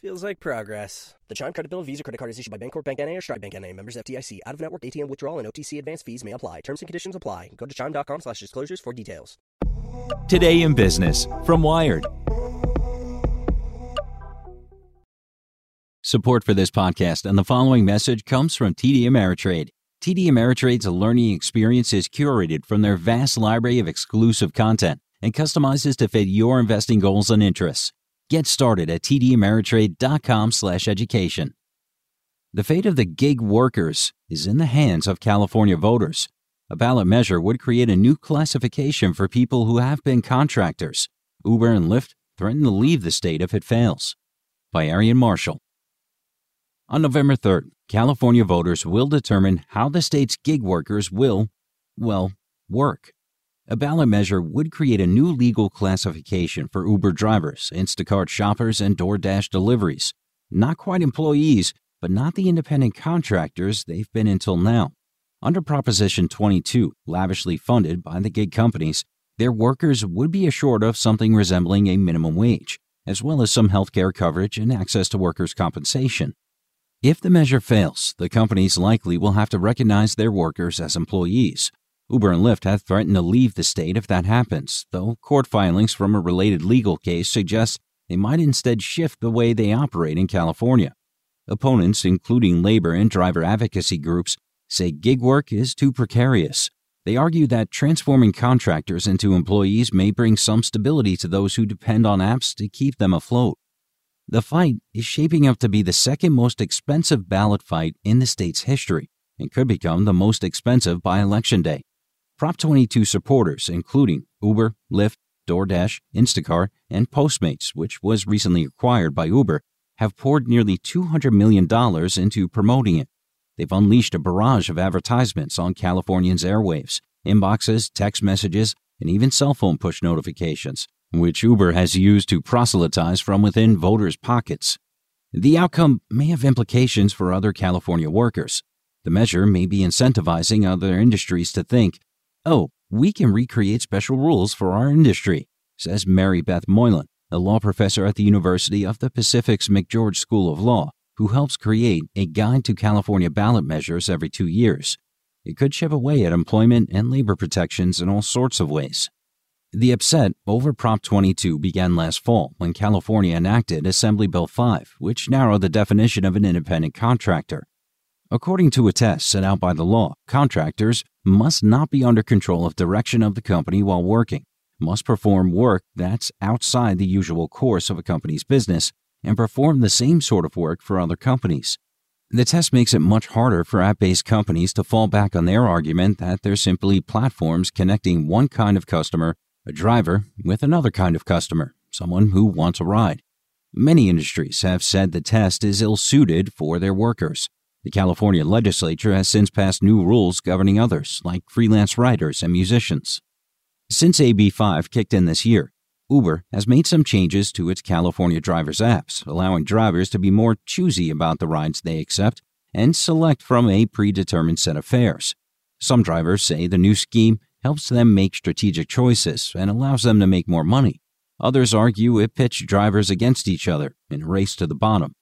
Feels like progress. The Chime Credit Builder Visa Credit Card is issued by Bancorp Bank NA or Stride Bank NA. Members FDIC. Out-of-network ATM withdrawal and OTC advance fees may apply. Terms and conditions apply. Go to chime.com slash disclosures for details. Today in Business from Wired. Support for this podcast and the following message comes from TD Ameritrade. TD Ameritrade's learning experience is curated from their vast library of exclusive content and customizes to fit your investing goals and interests. Get started at tdameritrade.com/education. The fate of the gig workers is in the hands of California voters. A ballot measure would create a new classification for people who have been contractors. Uber and Lyft threaten to leave the state if it fails. By Aarian Marshall. On November 3rd, California voters will determine how the state's gig workers will, well, work. A ballot measure would create a new legal classification for Uber drivers, Instacart shoppers, and DoorDash deliveries. Not quite employees, but not the independent contractors they've been until now. Under Proposition 22, lavishly funded by the gig companies, their workers would be assured of something resembling a minimum wage, as well as some health care coverage and access to workers' compensation. If the measure fails, the companies likely will have to recognize their workers as employees, Uber and Lyft have threatened to leave the state if that happens, though court filings from a related legal case suggest they might instead shift the way they operate in California. Opponents, including labor and driver advocacy groups, say gig work is too precarious. They argue that transforming contractors into employees may bring some stability to those who depend on apps to keep them afloat. The fight is shaping up to be the second most expensive ballot fight in the state's history and could become the most expensive by Election Day. Prop 22 supporters, including Uber, Lyft, DoorDash, Instacart, and Postmates, which was recently acquired by Uber, have poured nearly $200 million into promoting it. They've unleashed a barrage of advertisements on Californians' airwaves, inboxes, text messages, and even cell phone push notifications, which Uber has used to proselytize from within voters' pockets. The outcome may have implications for other California workers. The measure may be incentivizing other industries to think Oh, we can recreate special rules for our industry, says Mary Beth Moylan, a law professor at the University of the Pacific's McGeorge School of Law, who helps create a guide to California ballot measures every two years. It could chip away at employment and labor protections in all sorts of ways. The upset over Prop 22 began last fall when California enacted Assembly Bill 5, which narrowed the definition of an independent contractor. According to a test set out by the law, contractors must not be under control of direction of the company while working, must perform work that's outside the usual course of a company's business, and perform the same sort of work for other companies. The test makes it much harder for app based companies to fall back on their argument that they're simply platforms connecting one kind of customer, a driver, with another kind of customer, someone who wants a ride. Many industries have said the test is ill suited for their workers. The California legislature has since passed new rules governing others, like freelance writers and musicians. Since AB 5 kicked in this year, Uber has made some changes to its California drivers apps, allowing drivers to be more choosy about the rides they accept and select from a predetermined set of fares. Some drivers say the new scheme helps them make strategic choices and allows them to make more money. Others argue it pits drivers against each other in a race to the bottom.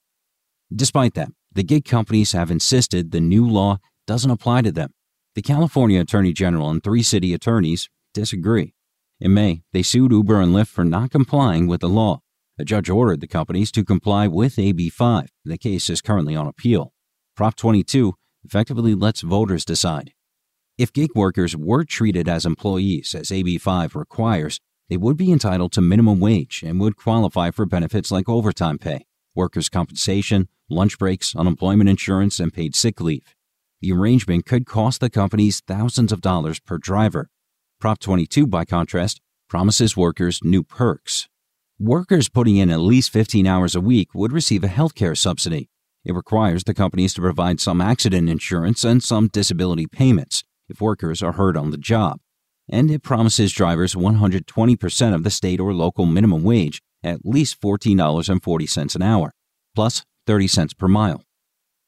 Despite that, the gig companies have insisted the new law doesn't apply to them. The California Attorney General and three city attorneys disagree. In May, they sued Uber and Lyft for not complying with the law. A judge ordered the companies to comply with AB 5. The case is currently on appeal. Prop 22 effectively lets voters decide. If gig workers were treated as employees, as AB 5 requires, they would be entitled to minimum wage and would qualify for benefits like overtime pay, workers' compensation, lunch breaks, unemployment insurance, and paid sick leave. The arrangement could cost the companies thousands of dollars per driver. Prop 22, by contrast, promises workers new perks. Workers putting in at least 15 hours a week would receive a health care subsidy. It requires the companies to provide some accident insurance and some disability payments if workers are hurt on the job. And it promises drivers 120% of the state or local minimum wage, at least $14.40 an hour, plus 30 cents per mile.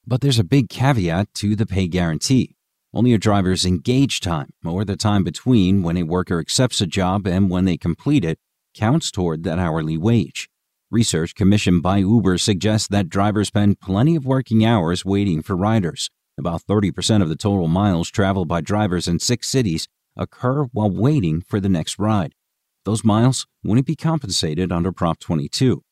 But there's a big caveat to the pay guarantee. Only a driver's engaged time, or the time between when a worker accepts a job and when they complete it, counts toward that hourly wage. Research commissioned by Uber suggests that drivers spend plenty of working hours waiting for riders. About 30% of the total miles traveled by drivers in six cities occur while waiting for the next ride. Those miles wouldn't be compensated under Prop 22.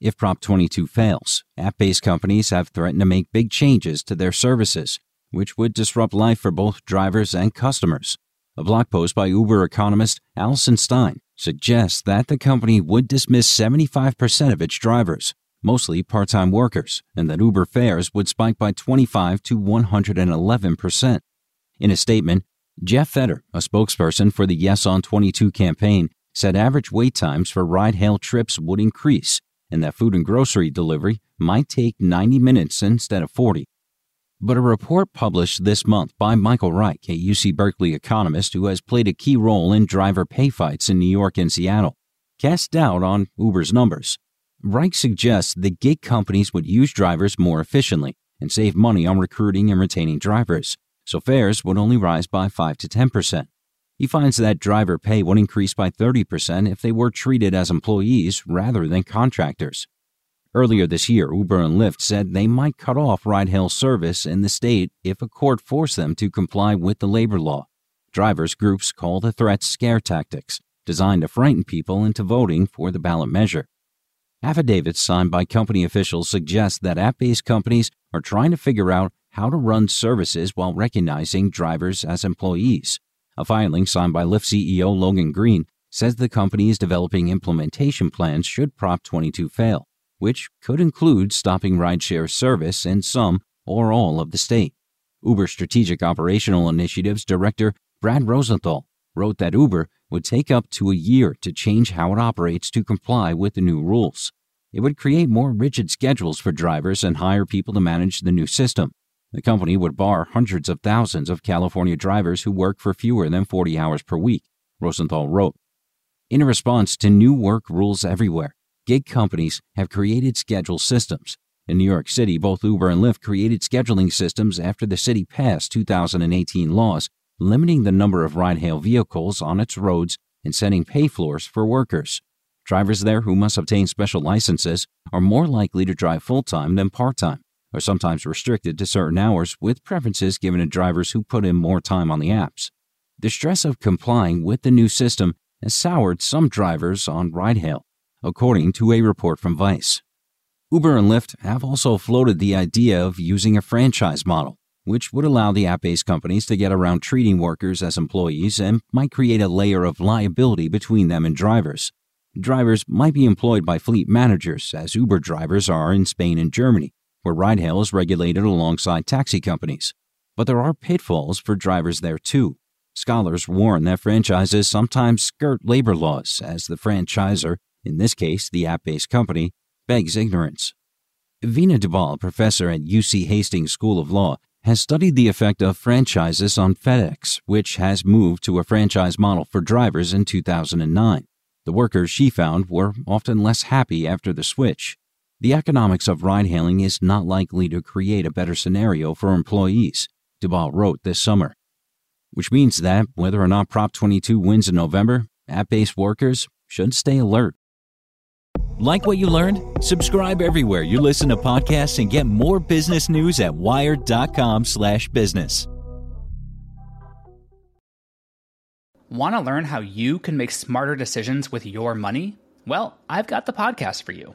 If Prop 22 fails, app based companies have threatened to make big changes to their services, which would disrupt life for both drivers and customers. A blog post by Uber economist Alison Stein suggests that the company would dismiss 75% of its drivers, mostly part time workers, and that Uber fares would spike by 25 to 111%. In a statement, Geoff Vetter, a spokesperson for the Yes on 22 campaign, said average wait times for ride hail trips would increase and that food and grocery delivery might take 90 minutes instead of 40. But a report published this month by Michael Reich, a UC Berkeley economist who has played a key role in driver pay fights in New York and Seattle, cast doubt on Uber's numbers. Reich suggests that gig companies would use drivers more efficiently and save money on recruiting and retaining drivers, so fares would only rise by 5 to 10 percent. He finds that driver pay would increase by 30% if they were treated as employees rather than contractors. Earlier this year, Uber and Lyft said they might cut off ride hail service in the state if a court forced them to comply with the labor law. Drivers groups call the threats scare tactics, designed to frighten people into voting for the ballot measure. Affidavits signed by company officials suggest that app based companies are trying to figure out how to run services while recognizing drivers as employees. A filing signed by Lyft CEO Logan Green says the company is developing implementation plans should Prop 22 fail which could include stopping rideshare service in some or all of the state. Uber Strategic Operational Initiatives Director Brad Rosenthal wrote that Uber would take up to a year to change how it operates to comply with the new rules. It would create more rigid schedules for drivers and hire people to manage the new system. The company would bar hundreds of thousands of California drivers who work for fewer than 40 hours per week, Rosenthal wrote. In response to new work rules everywhere, gig companies have created schedule systems. In New York City, both Uber and Lyft created scheduling systems after the city passed 2018 laws limiting the number of ride hail vehicles on its roads and setting pay floors for workers. Drivers there who must obtain special licenses are more likely to drive full time than part time, are sometimes restricted to certain hours with preferences given to drivers who put in more time on the apps. The stress of complying with the new system has soured some drivers on ride hail according to a report from Vice. Uber and Lyft have also floated the idea of using a franchise model, which would allow the app based companies to get around treating workers as employees and might create a layer of liability between them and drivers. Drivers might be employed by fleet managers, as Uber drivers are in Spain and Germany, where ride hail is regulated alongside taxi companies. But there are pitfalls for drivers there too. Scholars warn that franchises sometimes skirt labor laws, as the franchisor in this case the app based company, begs ignorance. Veena Dubal, professor at UC Hastings School of Law, has studied the effect of franchises on FedEx, which has moved to a franchise model for drivers in 2009. The workers she found were often less happy after the switch. The economics of ride hailing is not likely to create a better scenario for employees, Dubal wrote this summer. which means that whether or not Prop 22 wins in November, app based workers should stay alert. Like what you learned? Subscribe everywhere you listen to podcasts and get more business news at wired.com/business. Want to learn how you can make smarter decisions with your money? Well, I've got the podcast for you.